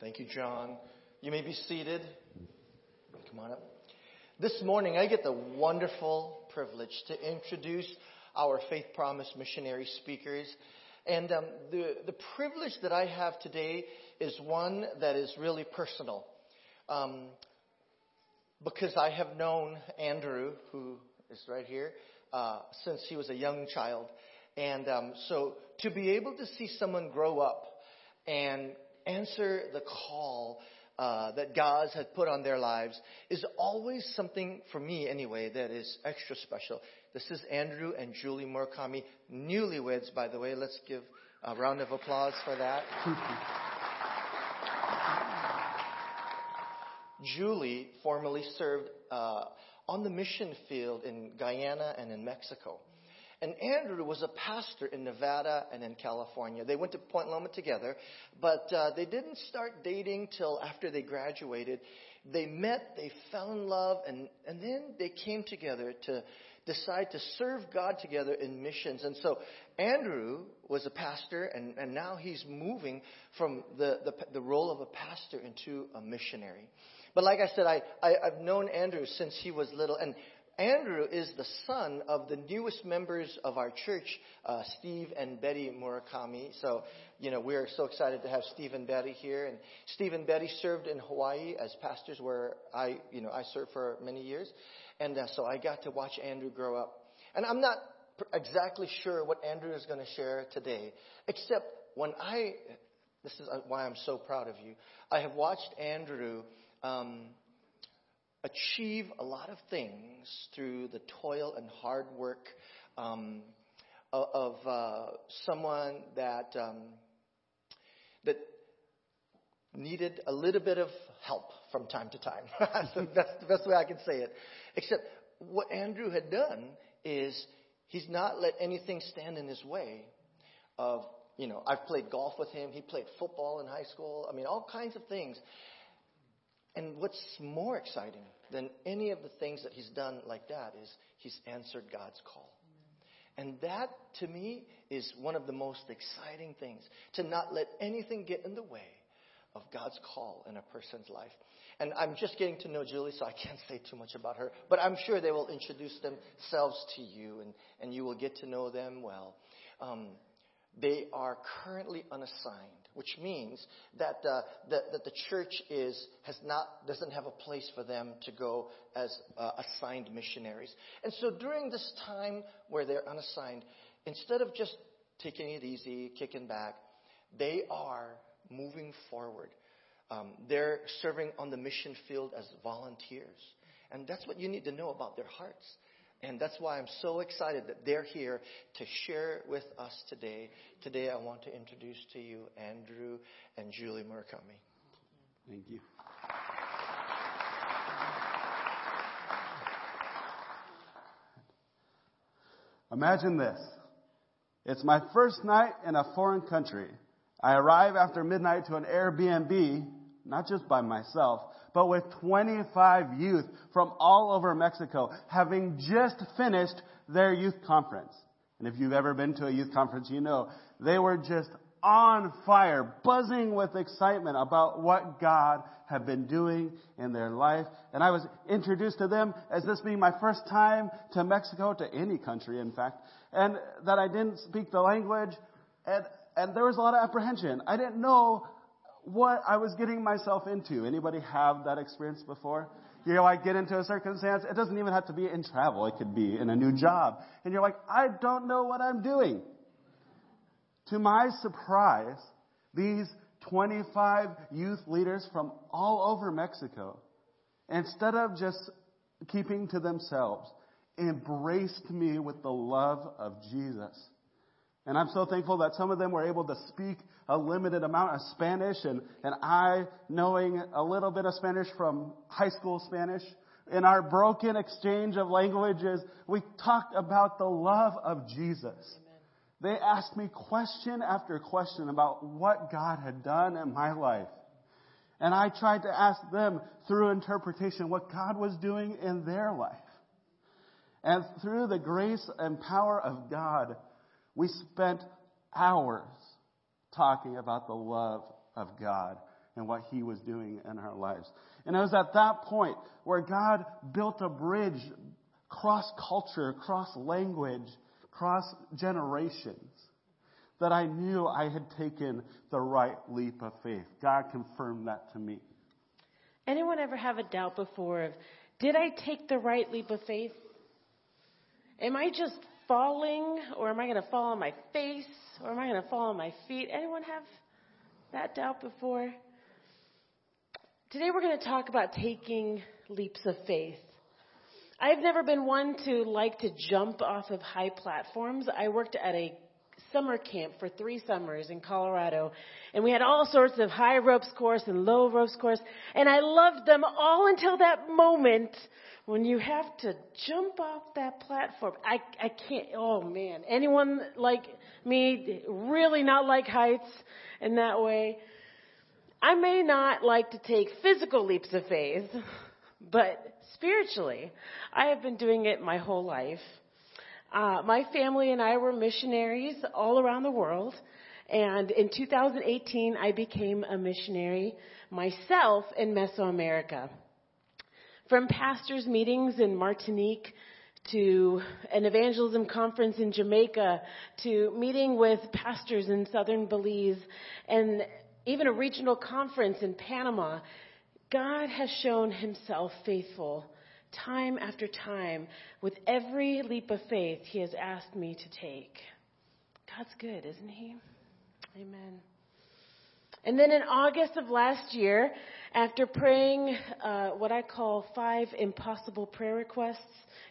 Thank you, John. You may be seated. Come on up. This morning, I get the wonderful privilege to introduce our Faith Promise missionary speakers. And um, the, the privilege that I have today is one that is really personal. Um, because I have known Andrew, who is right here, uh, since he was a young child. And um, so to be able to see someone grow up and answer the call uh, that God has put on their lives is always something, for me anyway, that is extra special. This is Andrew and Julie Murakami, newlyweds, by the way. Let's give a round of applause for that. Julie formerly served uh, on the mission field in Guyana and in Mexico. And Andrew was a pastor in Nevada and in California. They went to Point Loma together, but uh, they didn't start dating till after they graduated. They met, they fell in love, and, and then they came together to decide to serve God together in missions. And so Andrew was a pastor, and, and now he's moving from the, the, the role of a pastor into a missionary. But like I said, I, I, I've known Andrew since he was little, and Andrew is the son of the newest members of our church, uh, Steve and Betty Murakami. So, you know, we're so excited to have Steve and Betty here. And Steve and Betty served in Hawaii as pastors where I, you know, I served for many years. And uh, so I got to watch Andrew grow up. And I'm not exactly sure what Andrew is going to share today, except when I, this is uh, why I'm so proud of you. I have watched Andrew, um, achieve a lot of things through the toil and hard work um, of, uh, someone that um, that needed a little bit of help from time to time. that's the best way I can say it. Except what Andrew had done is he's not let anything stand in his way of you know, I've played golf with him. He played football in high school. I mean, all kinds of things. And what's more exciting than any of the things that he's done like that is he's answered God's call. And that, to me, is one of the most exciting things to not let anything get in the way of God's call in a person's life. And I'm just getting to know Julie, so I can't say too much about her. But I'm sure they will introduce themselves to you, and, and you will get to know them well. Um, they are currently unassigned which means that, uh, that, that, the church is, has not, doesn't have a place for them to go as uh, assigned missionaries. And so during this time where they're unassigned, instead of just taking it easy, kicking back, they are moving forward. Um, they're serving on the mission field as volunteers. And that's what you need to know about their hearts. And that's why I'm so excited that they're here to share with us today. Today, I want to introduce to you Andrew and Julie Murakami. Thank you. Imagine this. It's my first night in a foreign country. I arrive after midnight to an Airbnb, not just by myself, but with 25 youth from all over Mexico having just finished their youth conference. And if you've ever been to a youth conference, you know they were just on fire, buzzing with excitement about what God had been doing in their life. And I was introduced to them as this being my first time to Mexico, to any country, in fact, and that I didn't speak the language. And, and there was a lot of apprehension. I didn't know what I was getting myself into. Anybody have that experience before? You know, I get into a circumstance, it doesn't even have to be in travel, it could be in a new job. And you're like, I don't know what I'm doing. To my surprise, these 25 youth leaders from all over Mexico, instead of just keeping to themselves, embraced me with the love of Jesus. And I'm so thankful that some of them were able to speak a limited amount of Spanish and, and I knowing a little bit of Spanish from high school Spanish. In our broken exchange of languages, we talked about the love of Jesus. Amen. They asked me question after question about what God had done in my life. And I tried to ask them through interpretation what God was doing in their life. And through the grace and power of God, we spent hours talking about the love of God and what He was doing in our lives. And it was at that point where God built a bridge cross culture, cross language, cross generations that I knew I had taken the right leap of faith. God confirmed that to me. Anyone ever have a doubt before of, did I take the right leap of faith? Am I just falling, or am I going to fall on my face, or am I going to fall on my feet? Anyone have that doubt before? Today we're going to talk about taking leaps of faith. I've never been one to like to jump off of high platforms. I worked at a summer camp for three summers in Colorado. And we had all sorts of high ropes course and low ropes course. And I loved them all until that moment when you have to jump off that platform. I, I can't, oh man. Anyone like me really not like heights in that way? I may not like to take physical leaps of faith, but spiritually, I have been doing it my whole life. Uh, my family and I were missionaries all around the world. And in 2018, I became a missionary myself in Mesoamerica. From pastors' meetings in Martinique to an evangelism conference in Jamaica to meeting with pastors in southern Belize and even a regional conference in Panama, God has shown himself faithful time after time with every leap of faith he has asked me to take. God's good, isn't he? Amen. And then in August of last year, after praying uh, what I call five impossible prayer requests,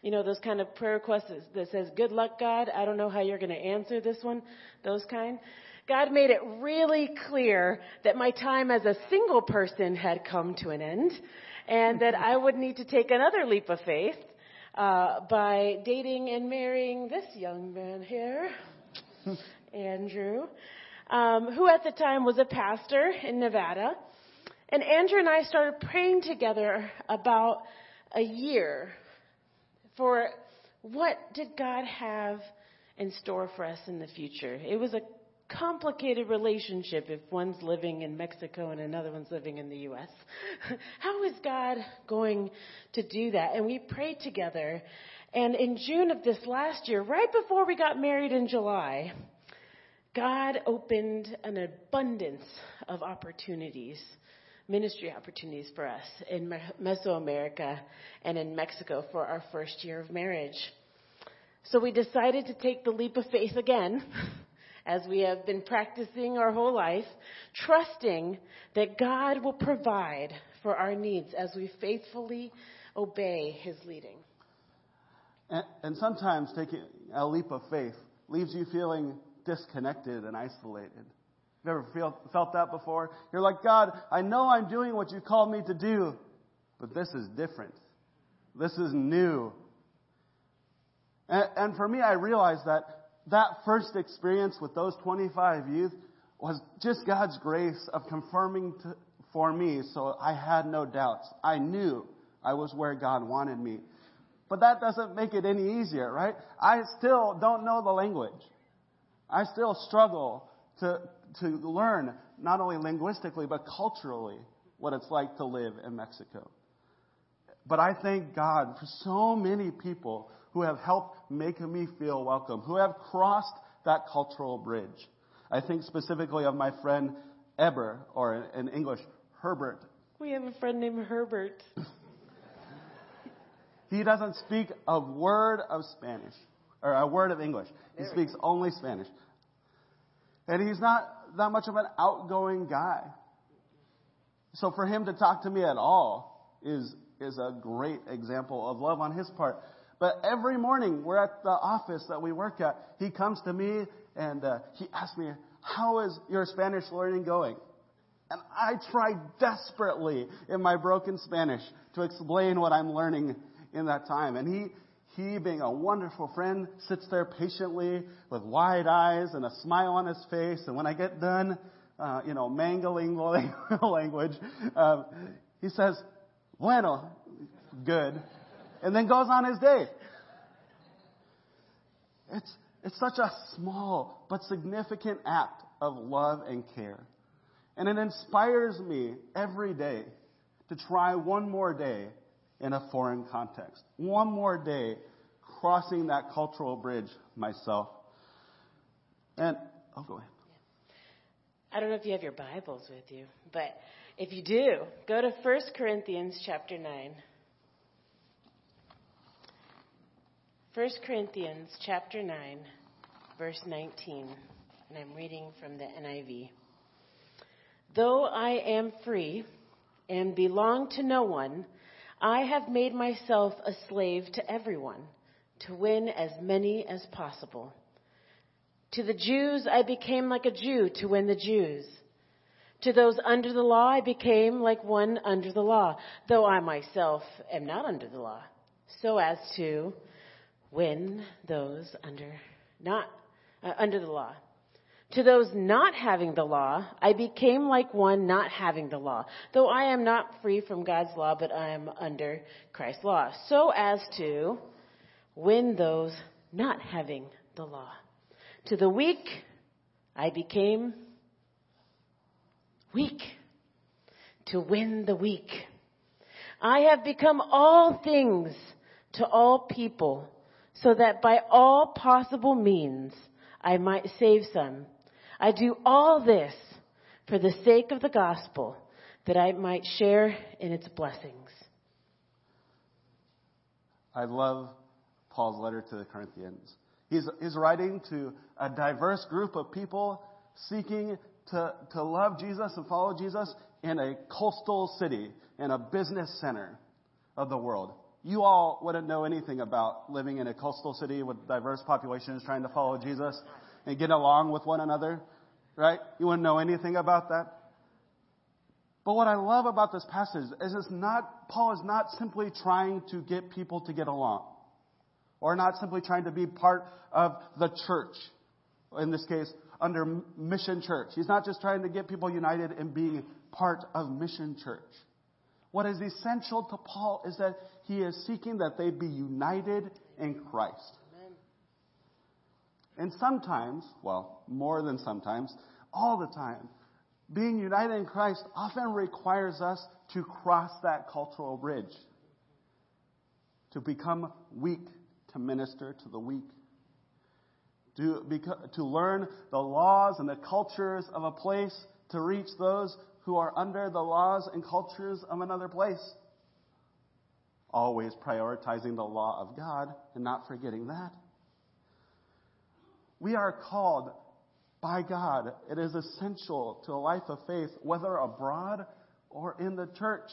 you know, those kind of prayer requests that says, Good luck, God. I don't know how you're going to answer this one, those kind. God made it really clear that my time as a single person had come to an end and that I would need to take another leap of faith uh, by dating and marrying this young man here, Andrew, um, who at the time was a pastor in Nevada. And Andrew and I started praying together about a year for what did God have in store for us in the future. It was a complicated relationship if one's living in Mexico and another one's living in the U.S. How is God going to do that? And we prayed together. And in June of this last year, right before we got married in July, God opened an abundance of opportunities, ministry opportunities for us in Mesoamerica and in Mexico for our first year of marriage. So we decided to take the leap of faith again. as we have been practicing our whole life, trusting that God will provide for our needs as we faithfully obey His leading. And, and sometimes taking a leap of faith leaves you feeling disconnected and isolated. You ever feel, felt that before? You're like, God, I know I'm doing what you called me to do, but this is different. This is new. And, and for me, I realized that that first experience with those 25 youth was just God's grace of confirming to, for me so I had no doubts. I knew I was where God wanted me. But that doesn't make it any easier, right? I still don't know the language. I still struggle to, to learn not only linguistically but culturally what it's like to live in Mexico. But I thank God for so many people who have helped make me feel welcome, who have crossed that cultural bridge. I think specifically of my friend Eber, or in English, Herbert. We have a friend named Herbert. he doesn't speak a word of Spanish, or a word of English. He speaks only Spanish. And he's not that much of an outgoing guy. So for him to talk to me at all is, is a great example of love on his part. But every morning we're at the office that we work at. He comes to me and uh, he asks me, "How is your Spanish learning going?" And I try desperately in my broken Spanish to explain what I'm learning in that time. And he, he, being a wonderful friend, sits there patiently with wide eyes and a smile on his face. And when I get done, uh, you know, mangling language, um, he says, "Bueno, good." And then goes on his day. It's, it's such a small but significant act of love and care. And it inspires me every day to try one more day in a foreign context. One more day crossing that cultural bridge myself. And, oh, go ahead. I don't know if you have your Bibles with you, but if you do, go to 1 Corinthians chapter 9. 1 Corinthians chapter 9, verse 19, and I'm reading from the NIV. Though I am free and belong to no one, I have made myself a slave to everyone to win as many as possible. To the Jews, I became like a Jew to win the Jews. To those under the law, I became like one under the law, though I myself am not under the law, so as to win those under not uh, under the law. To those not having the law, I became like one not having the law, though I am not free from God's law, but I am under Christ's law, so as to win those not having the law. To the weak, I became weak to win the weak. I have become all things to all people so that by all possible means I might save some. I do all this for the sake of the gospel, that I might share in its blessings. I love Paul's letter to the Corinthians. He's, he's writing to a diverse group of people seeking to, to love Jesus and follow Jesus in a coastal city, in a business center of the world. You all wouldn't know anything about living in a coastal city with diverse populations trying to follow Jesus and get along with one another right? You wouldn't know anything about that. But what I love about this passage is it's not, Paul is not simply trying to get people to get along. Or not simply trying to be part of the church. In this case, under Mission Church. He's not just trying to get people united in being part of Mission Church. What is essential to Paul is that he is seeking that they be united in Christ. And sometimes, well, more than sometimes, all the time, being united in Christ often requires us to cross that cultural bridge, to become weak, to minister to the weak, to, to learn the laws and the cultures of a place, to reach those who are under the laws and cultures of another place. Always prioritizing the law of God and not forgetting that. We are called by God. It is essential to a life of faith, whether abroad or in the church,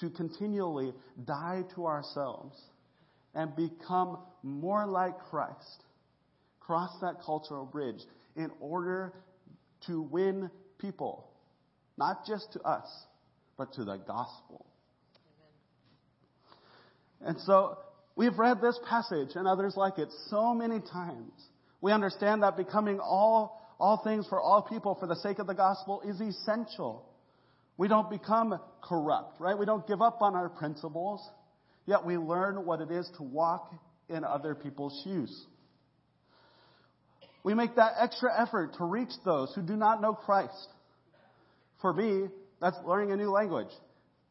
to continually die to ourselves and become more like Christ. Cross that cultural bridge in order to win people, not just to us, but to the gospel. Amen. And so We've read this passage and others like it so many times. We understand that becoming all, all things for all people for the sake of the gospel is essential. We don't become corrupt, right? We don't give up on our principles, yet we learn what it is to walk in other people's shoes. We make that extra effort to reach those who do not know Christ. For me, that's learning a new language.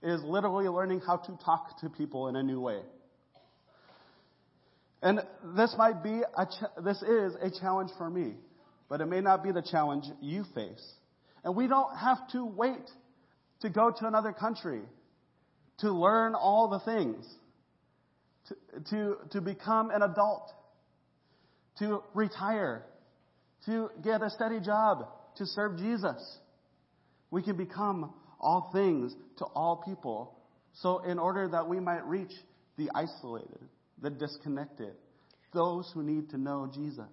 It is literally learning how to talk to people in a new way. And this might be a ch- this is a challenge for me, but it may not be the challenge you face. And we don't have to wait to go to another country to learn all the things, to, to, to become an adult, to retire, to get a steady job, to serve Jesus. We can become all things to all people. So in order that we might reach the isolated, the disconnected, those who need to know Jesus.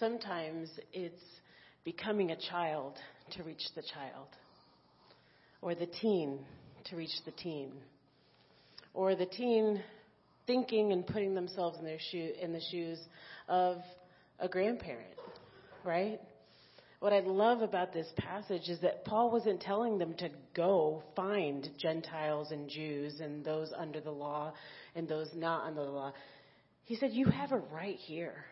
Sometimes it's becoming a child to reach the child, or the teen to reach the teen, or the teen thinking and putting themselves in their shoe in the shoes of a grandparent, right? What I love about this passage is that Paul wasn't telling them to go find Gentiles and Jews and those under the law and those not under the law. He said, You have it right here.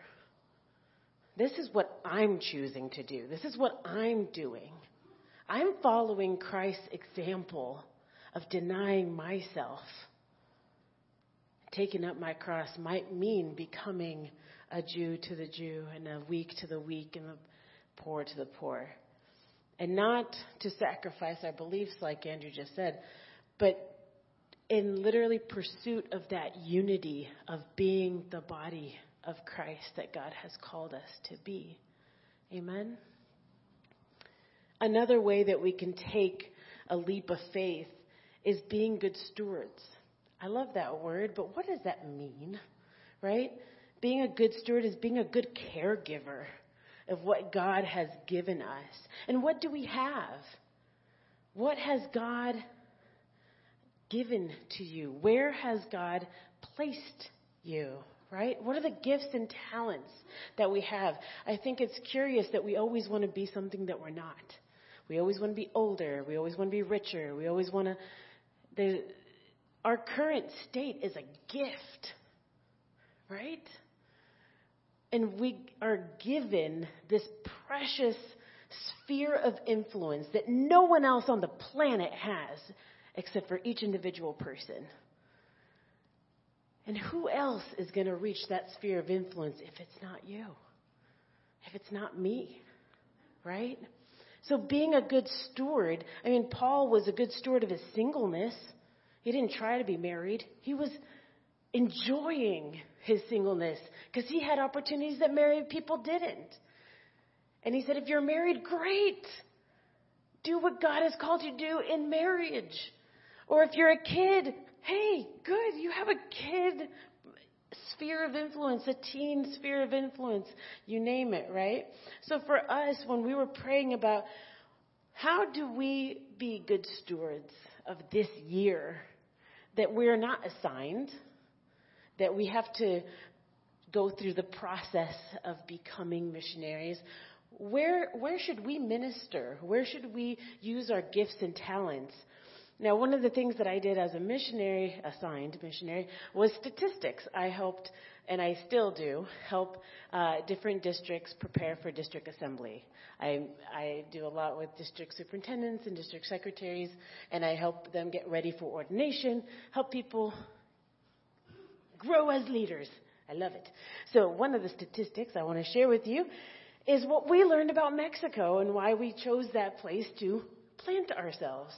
This is what I'm choosing to do. This is what I'm doing. I'm following Christ's example of denying myself. Taking up my cross might mean becoming a Jew to the Jew and a weak to the weak and the poor to the poor. And not to sacrifice our beliefs, like Andrew just said, but in literally pursuit of that unity of being the body of Christ that God has called us to be. Amen? Another way that we can take a leap of faith is being good stewards. I love that word, but what does that mean? Right? Being a good steward is being a good caregiver of what God has given us. And what do we have? What has God given to you? Where has God placed you? Right? What are the gifts and talents that we have? I think it's curious that we always want to be something that we're not. We always want to be older. We always want to be richer. We always want to. Our current state is a gift, right? And we are given this precious sphere of influence that no one else on the planet has except for each individual person. And who else is going to reach that sphere of influence if it's not you? If it's not me? Right? So being a good steward, I mean, Paul was a good steward of his singleness. He didn't try to be married. He was enjoying his singleness because he had opportunities that married people didn't. And he said, if you're married, great. Do what God has called you to do in marriage. Or if you're a kid, hey, good, you have a kid sphere of influence, a teen sphere of influence, you name it, right? So for us, when we were praying about how do we be good stewards of this year that we're not assigned, that we have to go through the process of becoming missionaries, where, where should we minister? Where should we use our gifts and talents? Now, one of the things that I did as a missionary, assigned missionary, was statistics. I helped, and I still do, help uh, different districts prepare for district assembly. I, I do a lot with district superintendents and district secretaries, and I help them get ready for ordination, help people grow as leaders. I love it. So, one of the statistics I want to share with you is what we learned about Mexico and why we chose that place to plant ourselves.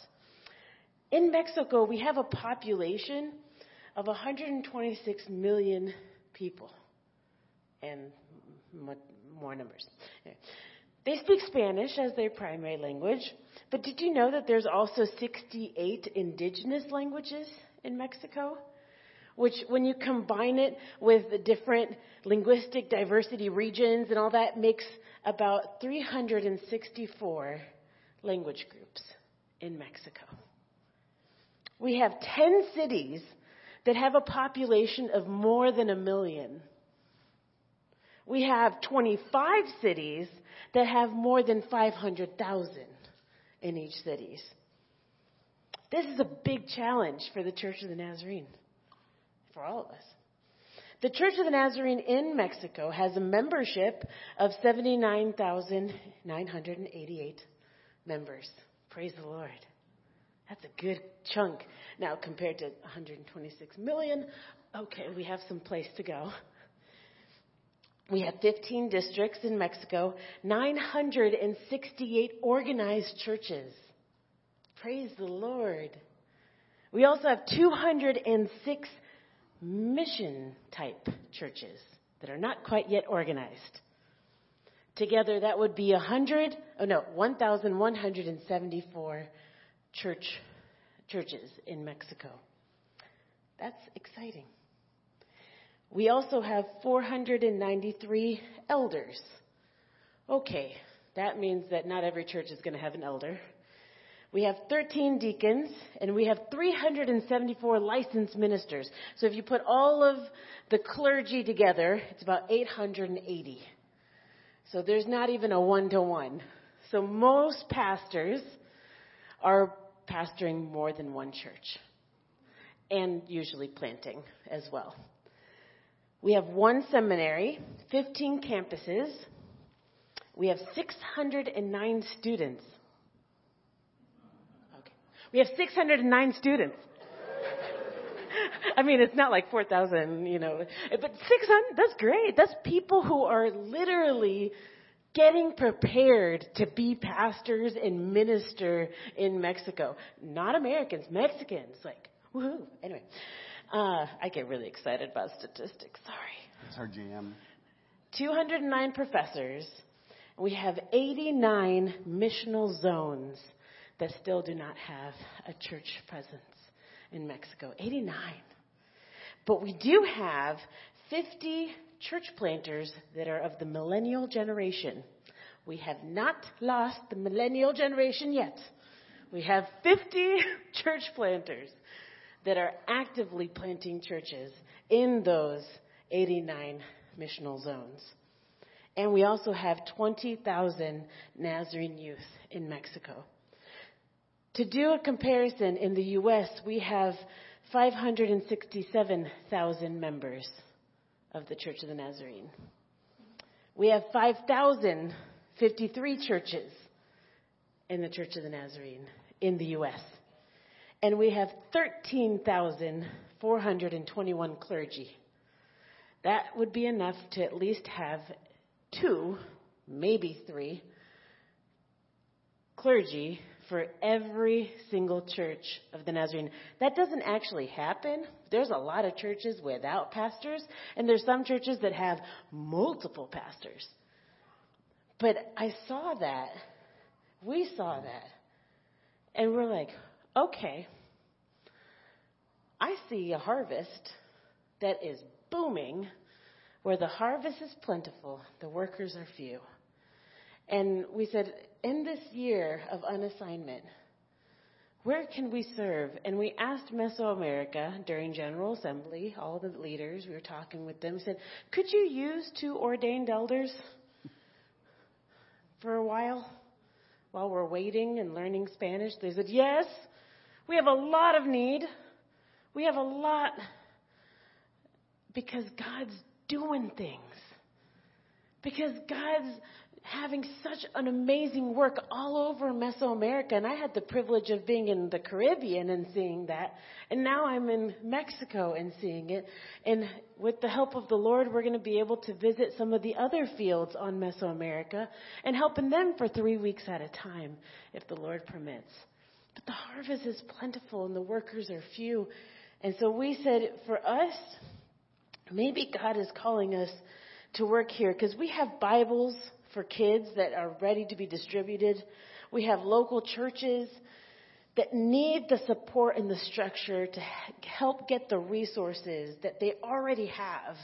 In Mexico, we have a population of 126 million people and more numbers. They speak Spanish as their primary language, but did you know that there's also 68 indigenous languages in Mexico? Which, when you combine it with the different linguistic diversity regions and all that, makes about 364 language groups in Mexico. We have 10 cities that have a population of more than a million. We have 25 cities that have more than 500,000 in each cities. This is a big challenge for the Church of the Nazarene, for all of us. The Church of the Nazarene in Mexico has a membership of 79,988 members. Praise the Lord. That's a good chunk. Now, compared to 126 million, okay, we have some place to go. We have 15 districts in Mexico, 968 organized churches. Praise the Lord. We also have 206 mission type churches that are not quite yet organized. Together, that would be 100, oh no, 1,174 church churches in Mexico. That's exciting. We also have 493 elders. Okay, that means that not every church is going to have an elder. We have 13 deacons and we have 374 licensed ministers. So if you put all of the clergy together, it's about 880. So there's not even a one to one. So most pastors are pastoring more than one church and usually planting as well. We have one seminary, 15 campuses. We have 609 students. We have 609 students. I mean, it's not like 4,000, you know, but 600, that's great. That's people who are literally getting prepared to be pastors and minister in Mexico. Not Americans, Mexicans. Like, woohoo. Anyway, uh, I get really excited about statistics. Sorry. It's our jam. 209 professors. We have 89 missional zones that still do not have a church presence in Mexico. 89. But we do have 50 church planters that are of the millennial generation. We have not lost the millennial generation yet. We have 50 church planters that are actively planting churches in those 89 missional zones. And we also have 20,000 Nazarene youth in Mexico. To do a comparison, in the U.S., we have 567,000 members of the Church of the Nazarene. We have 5,053 churches in the Church of the Nazarene in the U.S. And we have 13,421 clergy. That would be enough to at least have two, maybe three, clergy for every single church of the Nazarene. That doesn't actually happen. There's a lot of churches without pastors, and there's some churches that have multiple pastors. But I saw that. We saw that. And we're like, okay, I see a harvest that is booming where the harvest is plentiful, the workers are few. And we said, in this year of unassignment, where can we serve? And we asked Mesoamerica during General Assembly, all the leaders, we were talking with them, said, could you use two ordained elders for a while? While we're waiting and learning Spanish, they said, yes, we have a lot of need. We have a lot because God's doing things. Because God's having such an amazing work all over Mesoamerica. And I had the privilege of being in the Caribbean and seeing that. And now I'm in Mexico and seeing it. And with the help of the Lord, we're going to be able to visit some of the other fields on Mesoamerica and helping them for three weeks at a time, if the Lord permits. But the harvest is plentiful and the workers are few. And so we said, for us, maybe God is calling us to work here because we have Bibles for kids that are ready to be distributed. We have local churches that need the support and the structure to help get the resources that they already have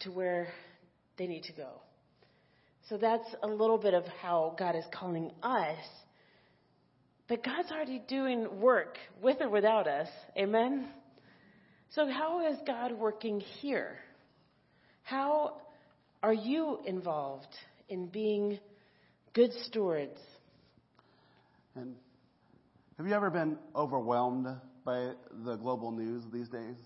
to where they need to go. So that's a little bit of how God is calling us. But God's already doing work with or without us. Amen? So, how is God working here? How are you involved in being good stewards. And have you ever been overwhelmed by the global news these days?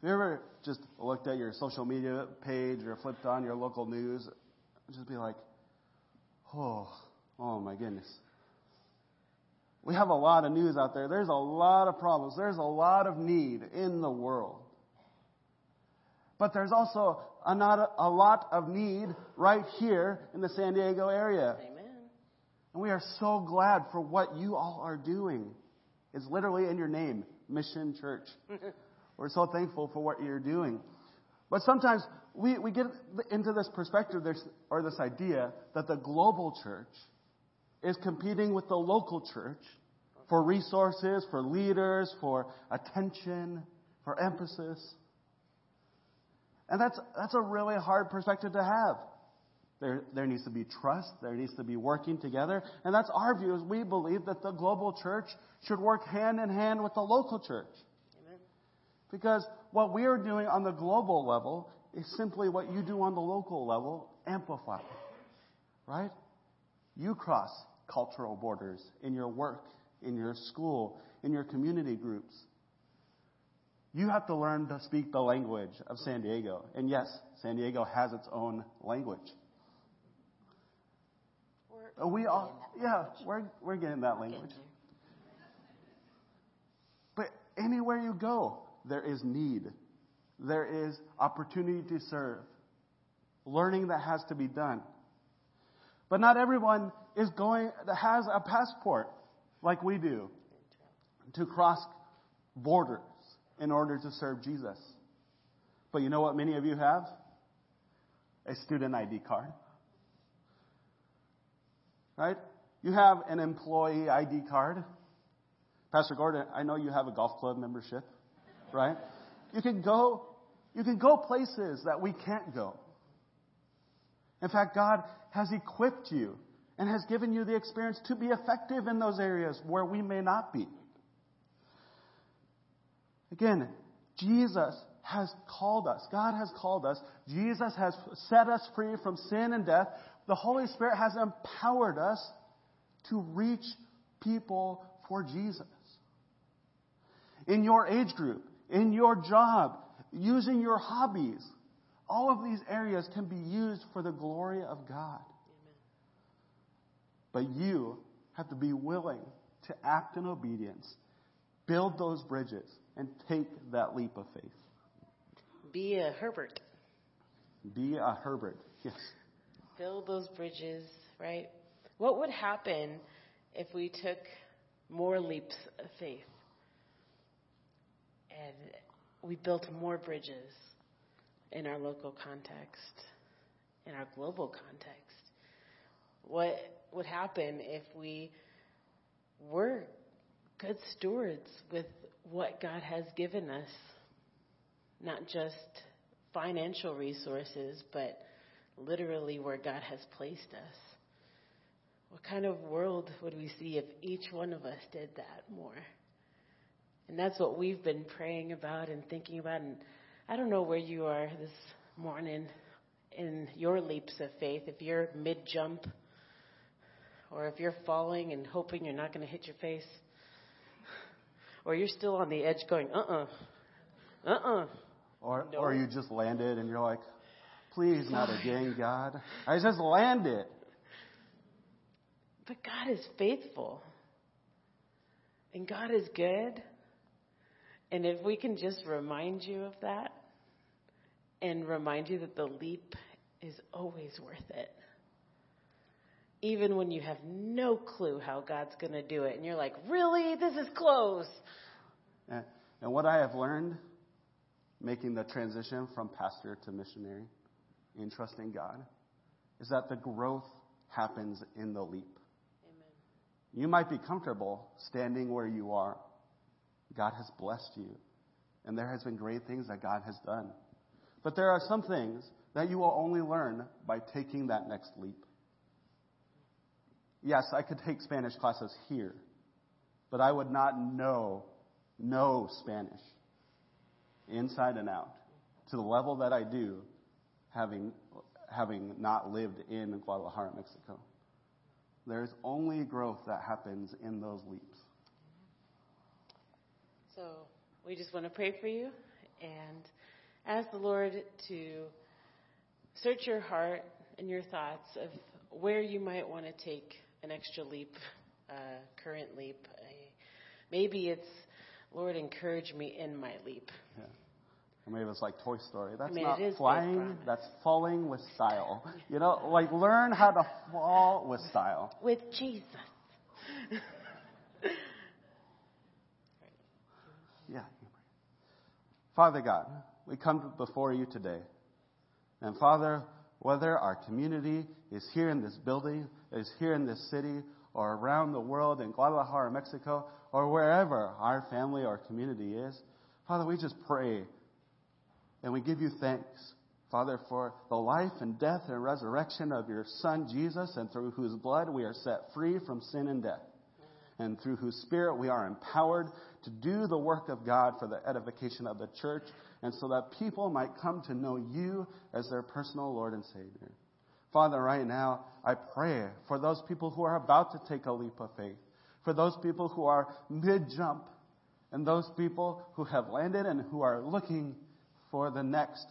Have you ever just looked at your social media page or flipped on your local news and just be like, oh, oh my goodness. We have a lot of news out there. There's a lot of problems. There's a lot of need in the world. But there's also a, not a, a lot of need right here in the San Diego area. Amen. And we are so glad for what you all are doing. It's literally in your name, Mission Church. We're so thankful for what you're doing. But sometimes we, we get into this perspective this, or this idea that the global church is competing with the local church for resources, for leaders, for attention, for emphasis. And that's, that's a really hard perspective to have. There, there needs to be trust. There needs to be working together. And that's our view is we believe that the global church should work hand in hand with the local church. Amen. Because what we are doing on the global level is simply what you do on the local level amplified. Right? You cross cultural borders in your work, in your school, in your community groups. You have to learn to speak the language of San Diego. And yes, San Diego has its own language. We're we all, yeah, we're, we're getting that language. But anywhere you go, there is need. There is opportunity to serve. Learning that has to be done. But not everyone is going, has a passport like we do to cross borders in order to serve Jesus. But you know what many of you have? A student ID card. Right? You have an employee ID card. Pastor Gordon, I know you have a golf club membership, right? You can go, you can go places that we can't go. In fact, God has equipped you and has given you the experience to be effective in those areas where we may not be. Again, Jesus has called us. God has called us. Jesus has set us free from sin and death. The Holy Spirit has empowered us to reach people for Jesus. In your age group, in your job, using your hobbies, all of these areas can be used for the glory of God. But you have to be willing to act in obedience, build those bridges, and take that leap of faith. Be a Herbert. Be a Herbert, yes. Build those bridges, right? What would happen if we took more leaps of faith and we built more bridges in our local context, in our global context? What would happen if we were good stewards with what God has given us? Not just financial resources, but literally where God has placed us. What kind of world would we see if each one of us did that more? And that's what we've been praying about and thinking about. And I don't know where you are this morning in your leaps of faith, if you're mid jump, or if you're falling and hoping you're not going to hit your face, or you're still on the edge going, uh uh-uh, uh, uh-uh. Or, no. or you just landed and you're like, please, not again, God. I just landed. But God is faithful. And God is good. And if we can just remind you of that and remind you that the leap is always worth it. Even when you have no clue how God's going to do it and you're like, really? This is close. And, and what I have learned making the transition from pastor to missionary in trusting God is that the growth happens in the leap. Amen. You might be comfortable standing where you are. God has blessed you, and there has been great things that God has done. But there are some things that you will only learn by taking that next leap. Yes, I could take Spanish classes here, but I would not know know Spanish inside and out to the level that I do, having, having not lived in Guadalajara, Mexico. There's only growth that happens in those leaps. So we just want to pray for you and ask the Lord to search your heart and your thoughts of where you might want to take an extra leap, uh, current leap. maybe it's, Lord, encourage me in my leap. Yeah. Or maybe it's like Toy Story. That's I mean, not flying, that's falling with style. You know, like learn how to fall with style. With Jesus. yeah. Father God, we come before you today. And Father, whether our community is here in this building, is here in this city, or around the world in Guadalajara, Mexico, or wherever our family or community is, Father, we just pray and we give you thanks, Father, for the life and death and resurrection of your Son, Jesus, and through whose blood we are set free from sin and death. And through whose Spirit we are empowered to do the work of God for the edification of the church, and so that people might come to know you as their personal Lord and Savior. Father, right now, I pray for those people who are about to take a leap of faith, for those people who are mid jump, and those people who have landed and who are looking for the next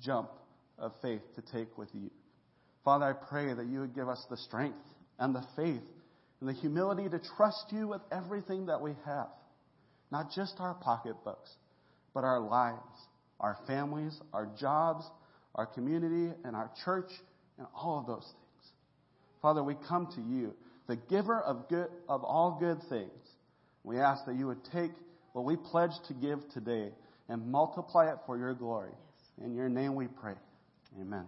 jump of faith to take with you. Father, I pray that you would give us the strength and the faith and the humility to trust you with everything that we have. Not just our pocketbooks, but our lives, our families, our jobs, our community, and our church, and all of those things. Father, we come to you, the giver of, good, of all good things. We ask that you would take what we pledge to give today and multiply it for your glory. In your name we pray. Amen.